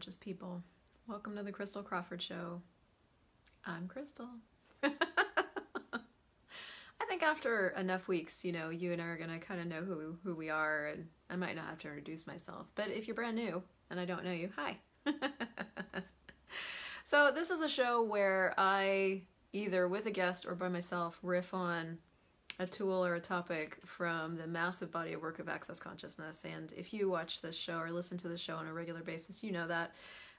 Gorgeous people. Welcome to the Christel Crawford Show. I'm Christel. I think after enough weeks, you know, you and I are to kind of know who, who we are, and I might not have to introduce myself. But if you're brand new and I don't know you, hi. so, this is a show where I, either with a guest or by myself, riff on a tool or a topic from the massive body of work of Access Consciousness. And if you watch this show or listen to the show on a regular basis, you know that.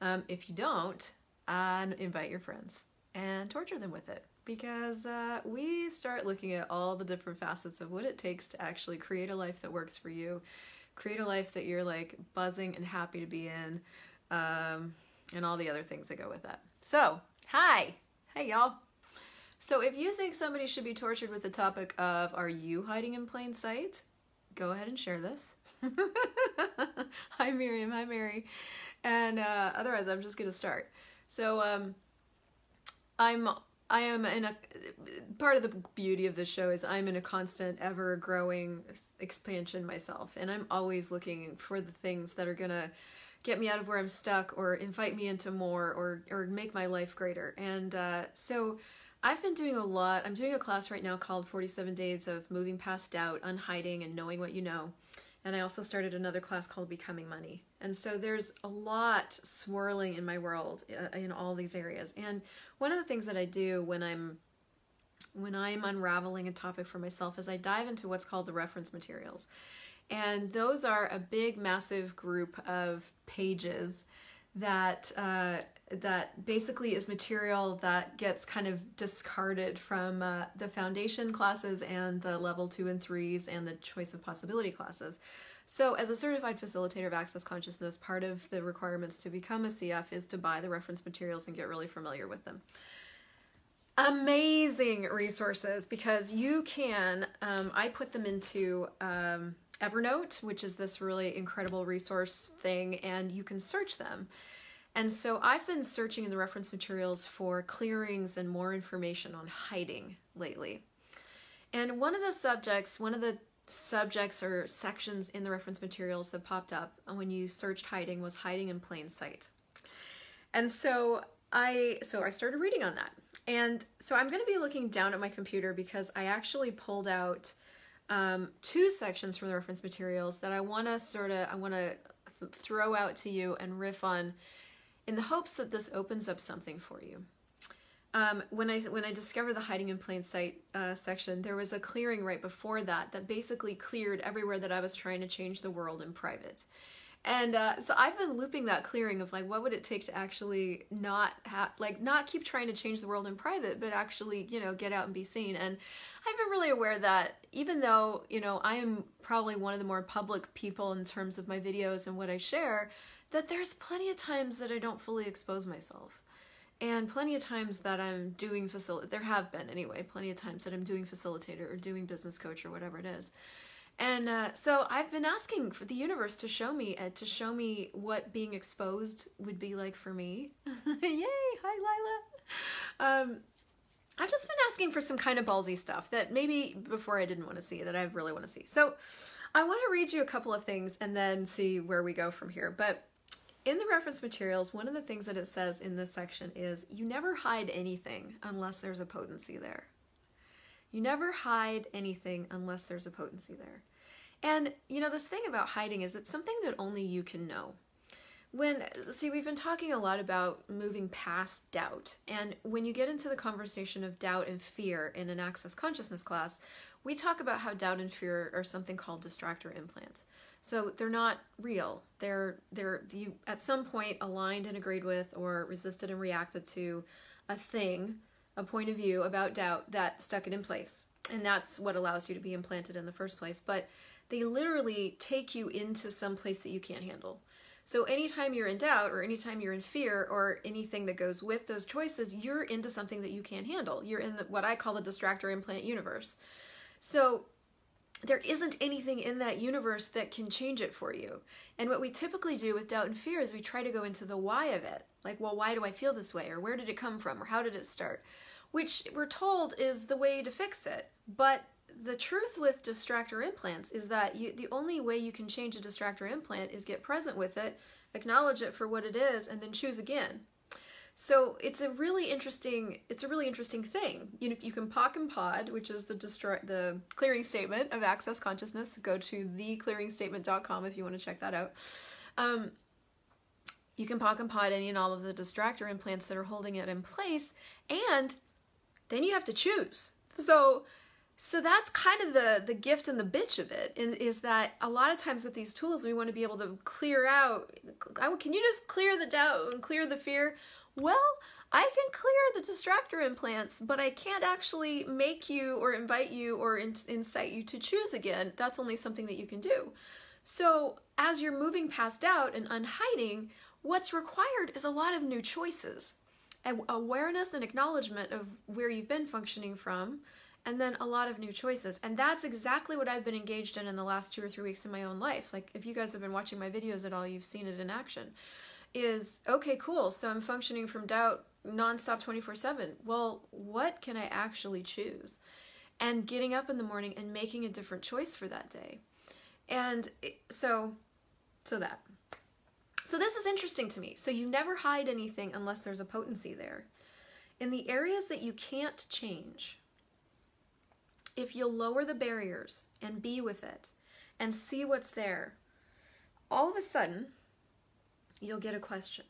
Um, if you don't, uh, invite your friends and torture them with it because uh, we start looking at all the different facets of what it takes to actually create a life that works for you, create a life that you're like buzzing and happy to be in, um, and all the other things that go with that. So, hi, hey y'all. So if you think somebody should be tortured with the topic of are you hiding in plain sight, go ahead and share this. hi Miriam, hi Mary. And uh, otherwise I'm just gonna start. So um, I'm I am in a part of the beauty of the show is I'm in a constant ever growing expansion myself and I'm always looking for the things that are gonna get me out of where I'm stuck or invite me into more or or make my life greater. And uh, so I've been doing a lot. I'm doing a class right now called 47 Days of Moving Past Doubt, Unhiding, and Knowing What You Know. And I also started another class called Becoming Money. And so there's a lot swirling in my world uh, in all these areas. And one of the things that I do when I'm when I'm unraveling a topic for myself is I dive into what's called the reference materials. And those are a big, massive group of pages that uh, that basically is material that gets kind of discarded from uh, the foundation classes and the level two and threes and the choice of possibility classes. So, as a certified facilitator of access consciousness, part of the requirements to become a CF is to buy the reference materials and get really familiar with them. Amazing resources because you can, um, I put them into um, Evernote, which is this really incredible resource thing, and you can search them. And so I've been searching in the reference materials for clearings and more information on hiding lately. And one of the subjects, one of the subjects or sections in the reference materials that popped up when you searched hiding was hiding in plain sight. And so I so I started reading on that. And so I'm going to be looking down at my computer because I actually pulled out um, two sections from the reference materials that I want to sort of I want to throw out to you and riff on in the hopes that this opens up something for you. Um, when I when I discovered the hiding in plain sight uh, section, there was a clearing right before that that basically cleared everywhere that I was trying to change the world in private. And uh, so I've been looping that clearing of like, what would it take to actually not have, like, not keep trying to change the world in private, but actually, you know, get out and be seen. And I've been really aware that even though, you know, I am probably one of the more public people in terms of my videos and what I share, that there's plenty of times that I don't fully expose myself. And plenty of times that I'm doing facilitate, there have been anyway, plenty of times that I'm doing facilitator or doing business coach or whatever it is. And uh, so I've been asking for the universe to show me, uh, to show me what being exposed would be like for me. Yay! Hi, Lila. Um, I've just been asking for some kind of ballsy stuff that maybe before I didn't want to see that I really want to see. So I want to read you a couple of things and then see where we go from here. But in the reference materials, one of the things that it says in this section is you never hide anything unless there's a potency there. You never hide anything unless there's a potency there. And you know, this thing about hiding is it's something that only you can know. When, see, we've been talking a lot about moving past doubt. And when you get into the conversation of doubt and fear in an access consciousness class, we talk about how doubt and fear are something called distractor implants. So they're not real. They're they're you at some point aligned and agreed with or resisted and reacted to a thing, a point of view about doubt that stuck it in place. And that's what allows you to be implanted in the first place. But they literally take you into some place that you can't handle. So anytime you're in doubt or anytime you're in fear or anything that goes with those choices, you're into something that you can't handle. You're in the, what I call the distractor implant universe. So there isn't anything in that universe that can change it for you. And what we typically do with doubt and fear is we try to go into the why of it. Like, well, why do I feel this way? Or where did it come from? Or how did it start? Which we're told is the way to fix it. But the truth with distractor implants is that you, the only way you can change a distractor implant is get present with it acknowledge it for what it is, and then choose again. So it's a really interesting it's a really interesting thing. You you can POC and POD, which is the destroy the clearing statement of access consciousness. Go to theclearingstatement.com if you want to check that out. Um, you can POC and POD any and all of the distractor implants that are holding it in place, and then you have to choose. So so that's kind of the the gift and the bitch of it is that a lot of times with these tools we want to be able to clear out can you just clear the doubt and clear the fear well, I can clear the distractor implants, but I can't actually make you or invite you or in- incite you to choose again. That's only something that you can do. So, as you're moving past doubt and unhiding, what's required is a lot of new choices. Awareness and acknowledgement of where you've been functioning from, and then a lot of new choices. And that's exactly what I've been engaged in in the last two or three weeks in my own life. Like, if you guys have been watching my videos at all, you've seen it in action is okay, cool. So I'm functioning from doubt nonstop 24 7. Well, what can I actually choose? And getting up in the morning and making a different choice for that day. And eh, so, so that. So this is interesting to me. So you never hide anything unless there's a potency there. In the areas that you can't change, if you'll lower the barriers and be with it and see what's there, all of a sudden, you'll get a question.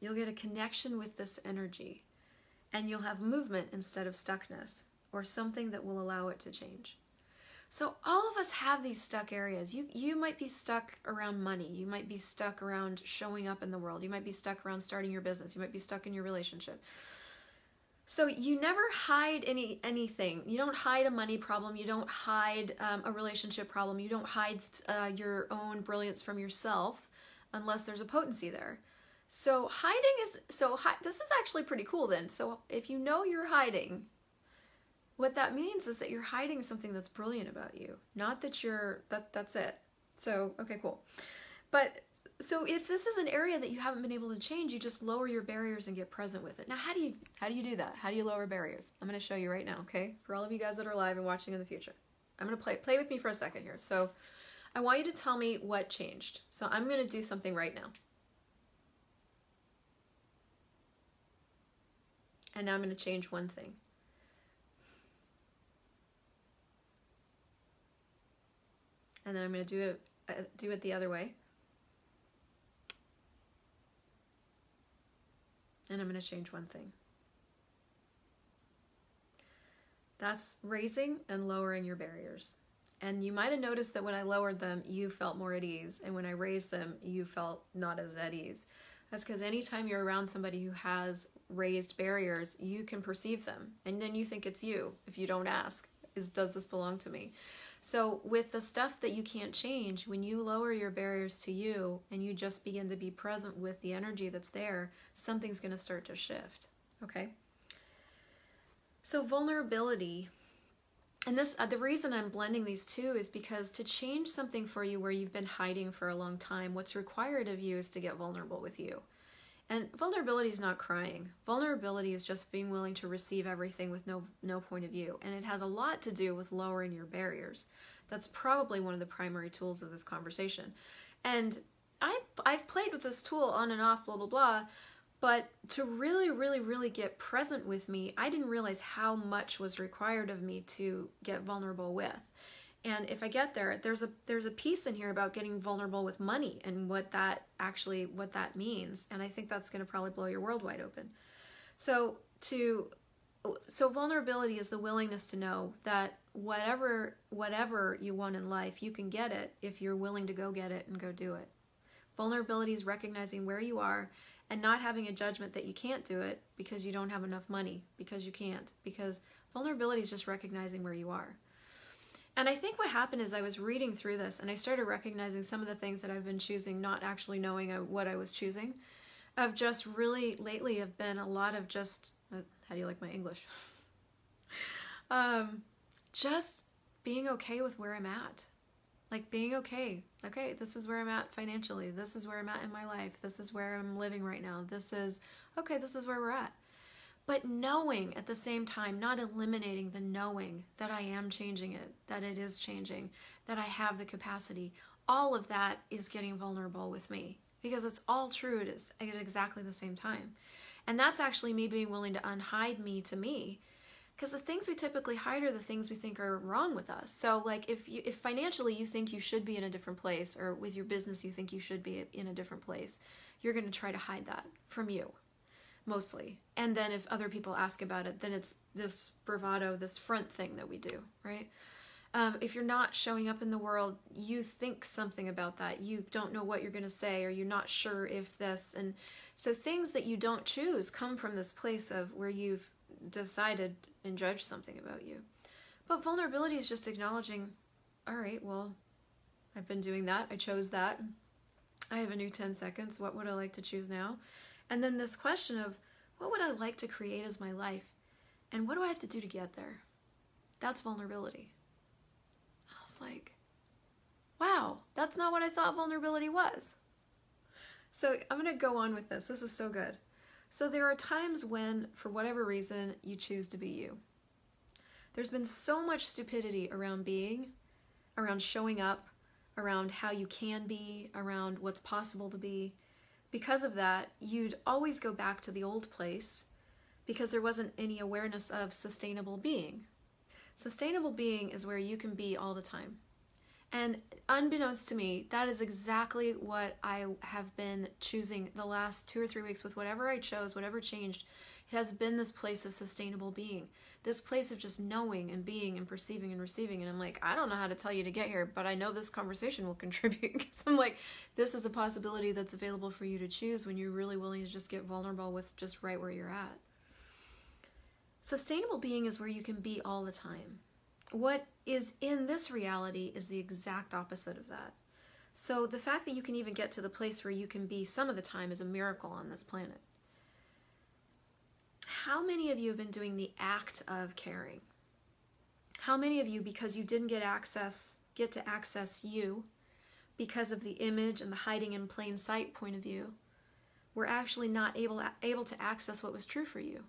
You'll get a connection with this energy, and you'll have movement instead of stuckness or something that will allow it to change. So all of us have these stuck areas. You you might be stuck around money. You might be stuck around showing up in the world. You might be stuck around starting your business. You might be stuck in your relationship. So you never hide any anything. You don't hide a money problem. You don't hide um, a relationship problem. You don't hide uh, your own brilliance from yourself unless there's a potency there. So hiding is so hi, this is actually pretty cool then. So if you know you're hiding, what that means is that you're hiding something that's brilliant about you. Not that you're that that's it. So okay, cool. But so if this is an area that you haven't been able to change, you just lower your barriers and get present with it. Now, how do you how do you do that? How do you lower barriers? I'm going to show you right now, okay? For all of you guys that are live and watching in the future. I'm going to play play with me for a second here. So I want you to tell me what changed. So I'm going to do something right now. And now I'm going to change one thing. And then I'm going to do it uh, do it the other way. And I'm going to change one thing. That's raising and lowering your barriers. And you might have noticed that when I lowered them, you felt more at ease. And when I raised them, you felt not as at ease. That's because anytime you're around somebody who has raised barriers, you can perceive them. And then you think it's you if you don't ask, is does this belong to me? So with the stuff that you can't change, when you lower your barriers to you and you just begin to be present with the energy that's there, something's going to start to shift. Okay? So vulnerability and this uh, the reason i'm blending these two is because to change something for you where you've been hiding for a long time what's required of you is to get vulnerable with you and vulnerability is not crying. Vulnerability is just being willing to receive everything with no no point of view. And it has a lot to do with lowering your barriers. That's probably one of the primary tools of this conversation. And i've i've played with this tool on and off blah blah blah. But to really, really, really get present with me, I didn't realize how much was required of me to get vulnerable with. And if I get there, there's a there's a piece in here about getting vulnerable with money and what that actually what that means. And I think that's going to probably blow your world wide open. So to so vulnerability is the willingness to know that whatever whatever you want in life, you can get it if you're willing to go get it and go do it. Vulnerability is recognizing where you are and not having a judgment that you can't do it because you don't have enough money, because you can't, because vulnerability is just recognizing where you are. And I think what happened is I was reading through this and I started recognizing some of the things that I've been choosing, not actually knowing what I was choosing. Of just really lately have been a lot of just, uh, how do you like my English? um, just being okay with where I'm at like being okay. Okay, this is where I'm at financially. This is where I'm at in my life. This is where I'm living right now. This is, okay, this is where we're at. But knowing at the same time, not eliminating the knowing that I am changing it, that it is changing, that I have the capacity. All of that is getting vulnerable with me. because it's all true it is at exactly the same time. And that's actually me being willing to unhide me to me. Because the things we typically hide are the things we think are wrong with us. So, like, if you, if financially you think you should be in a different place, or with your business you think you should be in a different place, you're going to try to hide that from you, mostly. And then if other people ask about it, then it's this bravado, this front thing that we do, right? Um, if you're not showing up in the world, you think something about that. You don't know what you're going to say, or you're not sure if this. And so things that you don't choose come from this place of where you've decided and judged something about you. But vulnerability is just acknowledging, all right, well, I've been doing that. I chose that. I have a new 10 seconds. What would I like to choose now? And then this question of, what would I like to create as my life? And what do I have to do to get there? That's vulnerability I was like, wow, that's not what I thought vulnerability was. So I'm going to go on with this. This is so good. So there are times when, for whatever reason, you choose to be you. There's been so much stupidity around being, around showing up, around how you can be, around what's possible to be. Because of that, you'd always go back to the old place because there wasn't any awareness of sustainable being, Sustainable being is where you can be all the time. And unbeknownst to me, that is exactly what I have been choosing the last two or three weeks with whatever I chose, whatever changed. It has been this place of sustainable being, this place of just knowing and being and perceiving and receiving. And I'm like, I don't know how to tell you to get here, but I know this conversation will contribute because I'm like, this is a possibility that's available for you to choose when you're really willing to just get vulnerable with just right where you're at. Sustainable being is where you can be all the time. What is in this reality is the exact opposite of that. So the fact that you can even get to the place where you can be some of the time is a miracle on this planet. How many of you have been doing the act of caring? How many of you, because you didn't get access, get to access you, because of the image and the hiding in plain sight point of view, were actually not able, able to access what was true for you?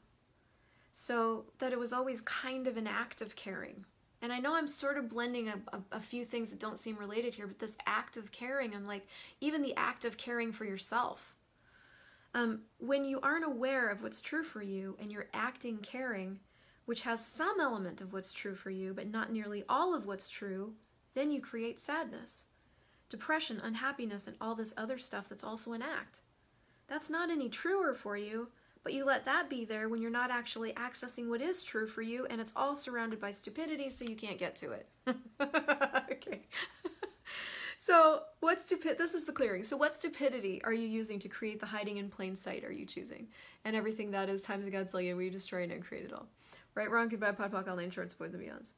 So that it was always kind of an act of caring. And I know I'm sort of blending a, a, a, few things that don't seem related here, but this act of caring, I'm like, even the act of caring for yourself. Um, when you aren't aware of what's true for you and you're acting caring, which has some element of what's true for you, but not nearly all of what's true, then you create sadness, depression, unhappiness, and all this other stuff that's also an act. That's not any truer for you but you let that be there when you're not actually accessing what is true for you and it's all surrounded by stupidity so you can't get to it. okay. so, what stupid this is the clearing. So, what stupidity are you using to create the hiding in plain sight are you choosing? And everything that is times of God's we destroy and create it all. Right, wrong, good, bad, pod, all nine shorts, boys, and beyonds.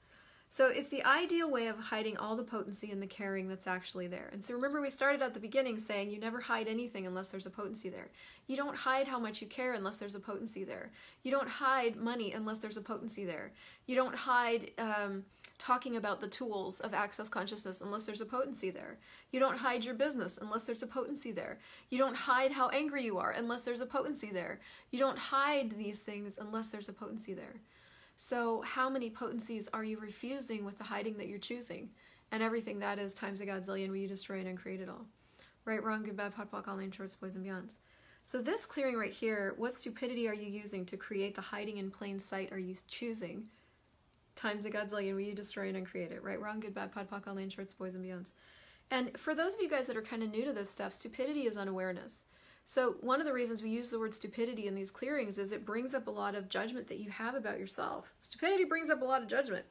So it's the ideal way of hiding all the potency and the caring that's actually there. And so remember, we started at the beginning saying you never hide anything unless there's a potency there. You don't hide how much you care unless there's a potency there. You don't hide money unless there's a potency there. You don't hide um, talking about the tools of access consciousness unless there's a potency there. You don't hide your business unless there's a potency there. You don't hide how angry you are unless there's a potency there. You don't hide these things unless there's a potency there. So, how many potencies are you refusing with the hiding that you're choosing? And everything that is times a godzillion, will you destroy and create it all? Right, wrong, good, bad, pot, POC, all nine shorts, boys, and beyonds. So, this clearing right here, what stupidity are you using to create the hiding in plain sight are you choosing? Times a godzillion, will you destroy and create it? Right, wrong, good, bad, pot, POC, all shorts, boys, and beyonds. And for those of you guys that are kind of new to this stuff, stupidity is unawareness. So, one of the reasons we use the word stupidity in these clearings is it brings up a lot of judgment that you have about yourself. Stupidity brings up a lot of judgment.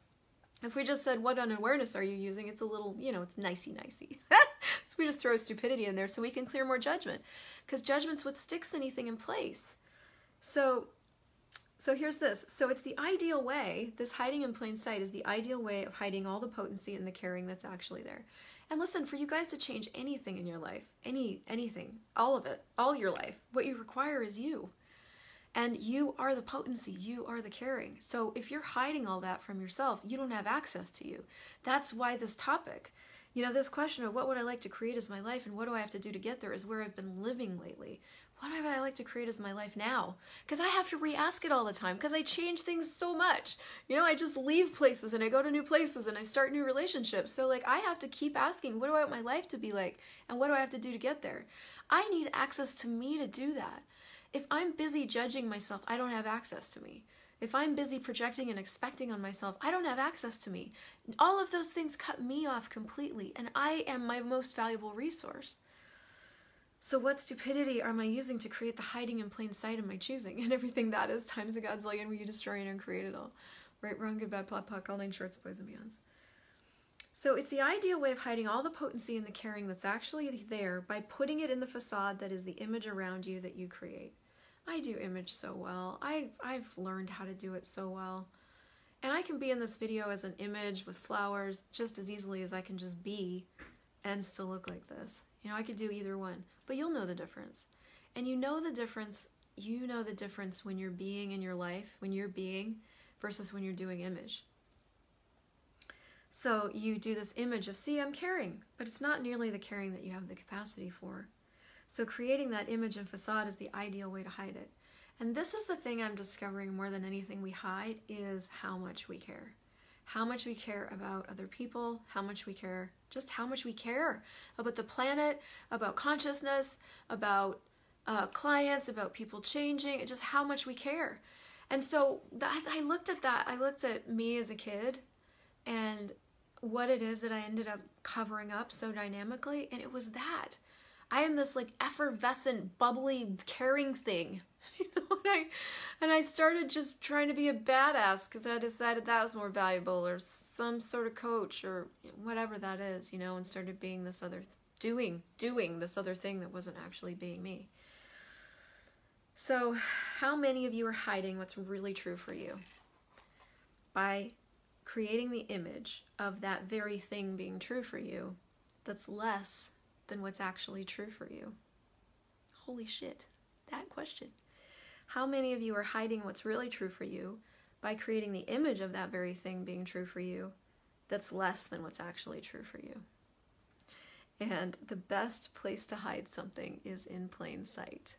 If we just said, What unawareness are you using? It's a little, you know, it's nicey nicey. so, we just throw stupidity in there so we can clear more judgment. Because judgment's what sticks anything in place. So, so here's this. So it's the ideal way, this hiding in plain sight is the ideal way of hiding all the potency and the caring that's actually there. And listen, for you guys to change anything in your life, any anything, all of it, all your life, what you require is you. And you are the potency, you are the caring. So if you're hiding all that from yourself, you don't have access to you. That's why this topic, you know, this question of what would I like to create as my life and what do I have to do to get there is where I've been living lately what would I like to create as my life now? Because I have to re-ask it all the time because I change things so much. You know, I just leave places and I go to new places and I start new relationships. So like I have to keep asking, what do I want my life to be like? And what do I have to do to get there? I need access to me to do that. If I'm busy judging myself, I don't have access to me. If I'm busy projecting and expecting on myself, I don't have access to me. All of those things cut me off completely, and I am my most valuable resource. So, what stupidity am I using to create the hiding in plain sight of my choosing? And everything that is times a godzillion will you destroy and create it all. Right, wrong, good, bad, plot, puck, all nine shorts, boys, and beyonds. So, it's the ideal way of hiding all the potency and the caring that's actually there by putting it in the facade that is the image around you that you create. I do image so well. I, I've learned how to do it so well. And I can be in this video as an image with flowers just as easily as I can just be and still look like this. You know, I could do either one but you'll know the difference. And you know the difference, you know the difference when you're being in your life, when you're being versus when you're doing image. So you do this image of, see, I'm caring, but it's not nearly the caring that you have the capacity for. So creating that image and facade is the ideal way to hide it. And this is the thing I'm discovering more than anything we hide is how much we care how much we care about other people, how much we care, just how much we care about the planet, about consciousness, about uh, clients, about people changing, just how much we care. And so that, I looked at that, I looked at me as a kid and what it is that I ended up covering up so dynamically, and it was that. I am this like effervescent, bubbly, caring thing you know, and I, and I started just trying to be a badass because I decided that was more valuable, or some sort of coach, or whatever that is, you know, and started being this other, th- doing, doing this other thing that wasn't actually being me. So, how many of you are hiding what's really true for you? By creating the image of that very thing being true for you that's less than what's actually true for you. Holy shit, that question. How many of you are hiding what's really true for you by creating the image of that very thing being true for you that's less than what's actually true for you? And the best place to hide something is in plain sight.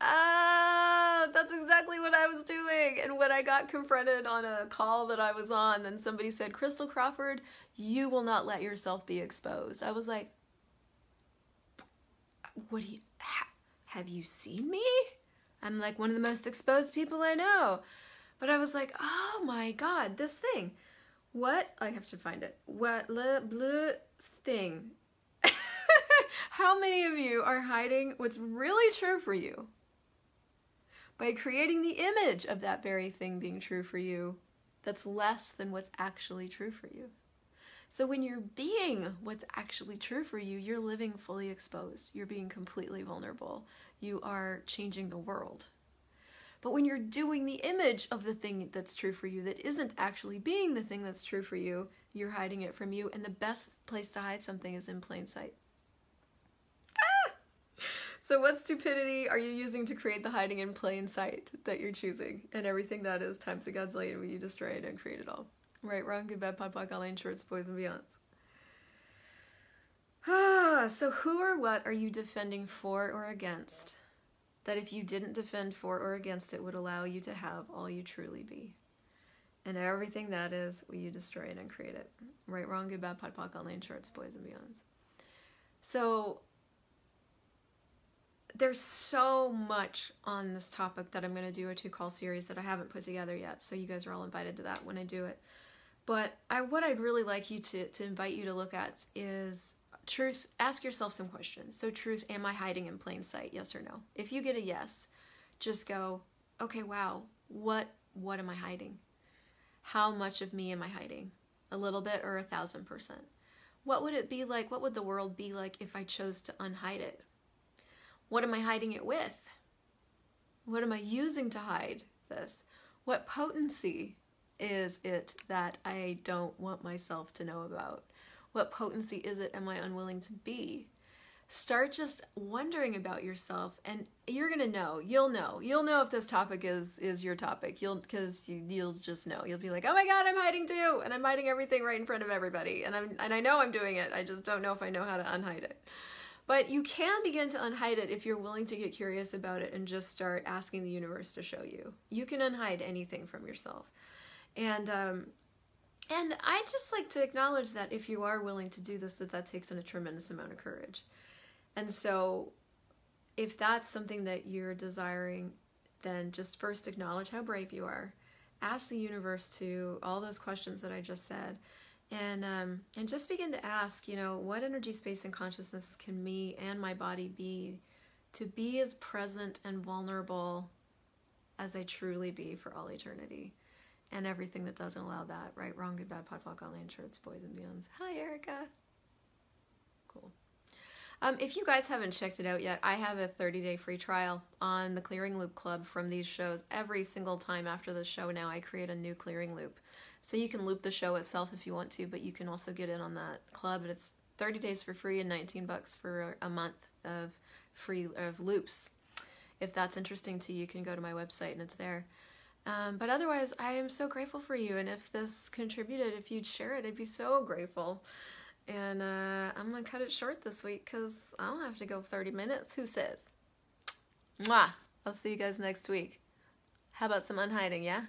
Ah, that's exactly what I was doing. And when I got confronted on a call that I was on, then somebody said, Christel Crawford, you will not let yourself be exposed. I was like, what do you, ha, have you seen me? I'm like one of the most exposed people I know. But I was like, oh my god, this thing. What? I have to find it. What le blue thing? How many of you are hiding what's really true for you? By creating the image of that very thing being true for you that's less than what's actually true for you. So when you're being what's actually true for you, you're living fully exposed. You're being completely vulnerable you are changing the world. But when you're doing the image of the thing that's true for you that isn't actually being the thing that's true for you, you're hiding it from you. And the best place to hide something is in plain sight. Ah! So, what stupidity are you using to create the hiding in plain sight that you're choosing? And everything that is times a Godzilla when you destroy it and create it all. Right, wrong, good, bad, pod, pod, line, shorts, boys, and beyonds. Ah, so who or what are you defending for or against? That if you didn't defend for or against it would allow you to have all you truly be. And everything that is, will you destroy it and create it? Right, wrong, good, bad, pod, pod, online shorts, boys and beyonds. So there's so much on this topic that I'm going to do a two call series that I haven't put together yet. So you guys are all invited to that when I do it. But I, what I'd really like you to, to invite you to look at is truth, ask yourself some questions. So, truth, am I hiding in plain sight? Yes or no? If you get a yes, just go, okay, wow, what what am I hiding? How much of me am I hiding? A little bit or a thousand percent? What would it be like? What would the world be like if I chose to unhide it? What am I hiding it with? What am I using to hide this? What potency is it that I don't want myself to know about? What potency is it am I unwilling to be? Start just wondering about yourself and you're going to know. You'll know. You'll know if this topic is is your topic. You'll cuz you, you'll just know. You'll be like, "Oh my god, I'm hiding too." And I'm hiding everything right in front of everybody. And I'm and I know I'm doing it. I just don't know if I know how to unhide it. But you can begin to unhide it if you're willing to get curious about it and just start asking the universe to show you. You can unhide anything from yourself. And um, and I just like to acknowledge that if you are willing to do this, that that takes in a tremendous amount of courage. And so if that's something that you're desiring, then just first acknowledge how brave you are. Ask the universe to all those questions that I just said. And um, and just begin to ask, you know, what energy, space, and consciousness can me and my body be to be as present and vulnerable as I truly be for all eternity and everything that doesn't allow that, right? Wrong, good, bad, podfuck, all shirts, boys and beyonds. Hi, Erica. Cool. Um, if you guys haven't checked it out yet, I have a 30 day free trial on the Clearing Loop Club from these shows. Every single time after the show now, I create a new clearing loop. So you can loop the show itself if you want to, but you can also get in on that club. And it's 30 days for free and 19 bucks for a month of free of loops. If that's interesting to you, you can go to my website and it's there. Um, but otherwise, I am so grateful for you. And if this contributed, if you'd share it, I'd be so grateful. And uh, I'm going to cut it short this week because I don't have to go 30 minutes. Who says? Mwah! I'll see you guys next week. How about some unhiding, yeah?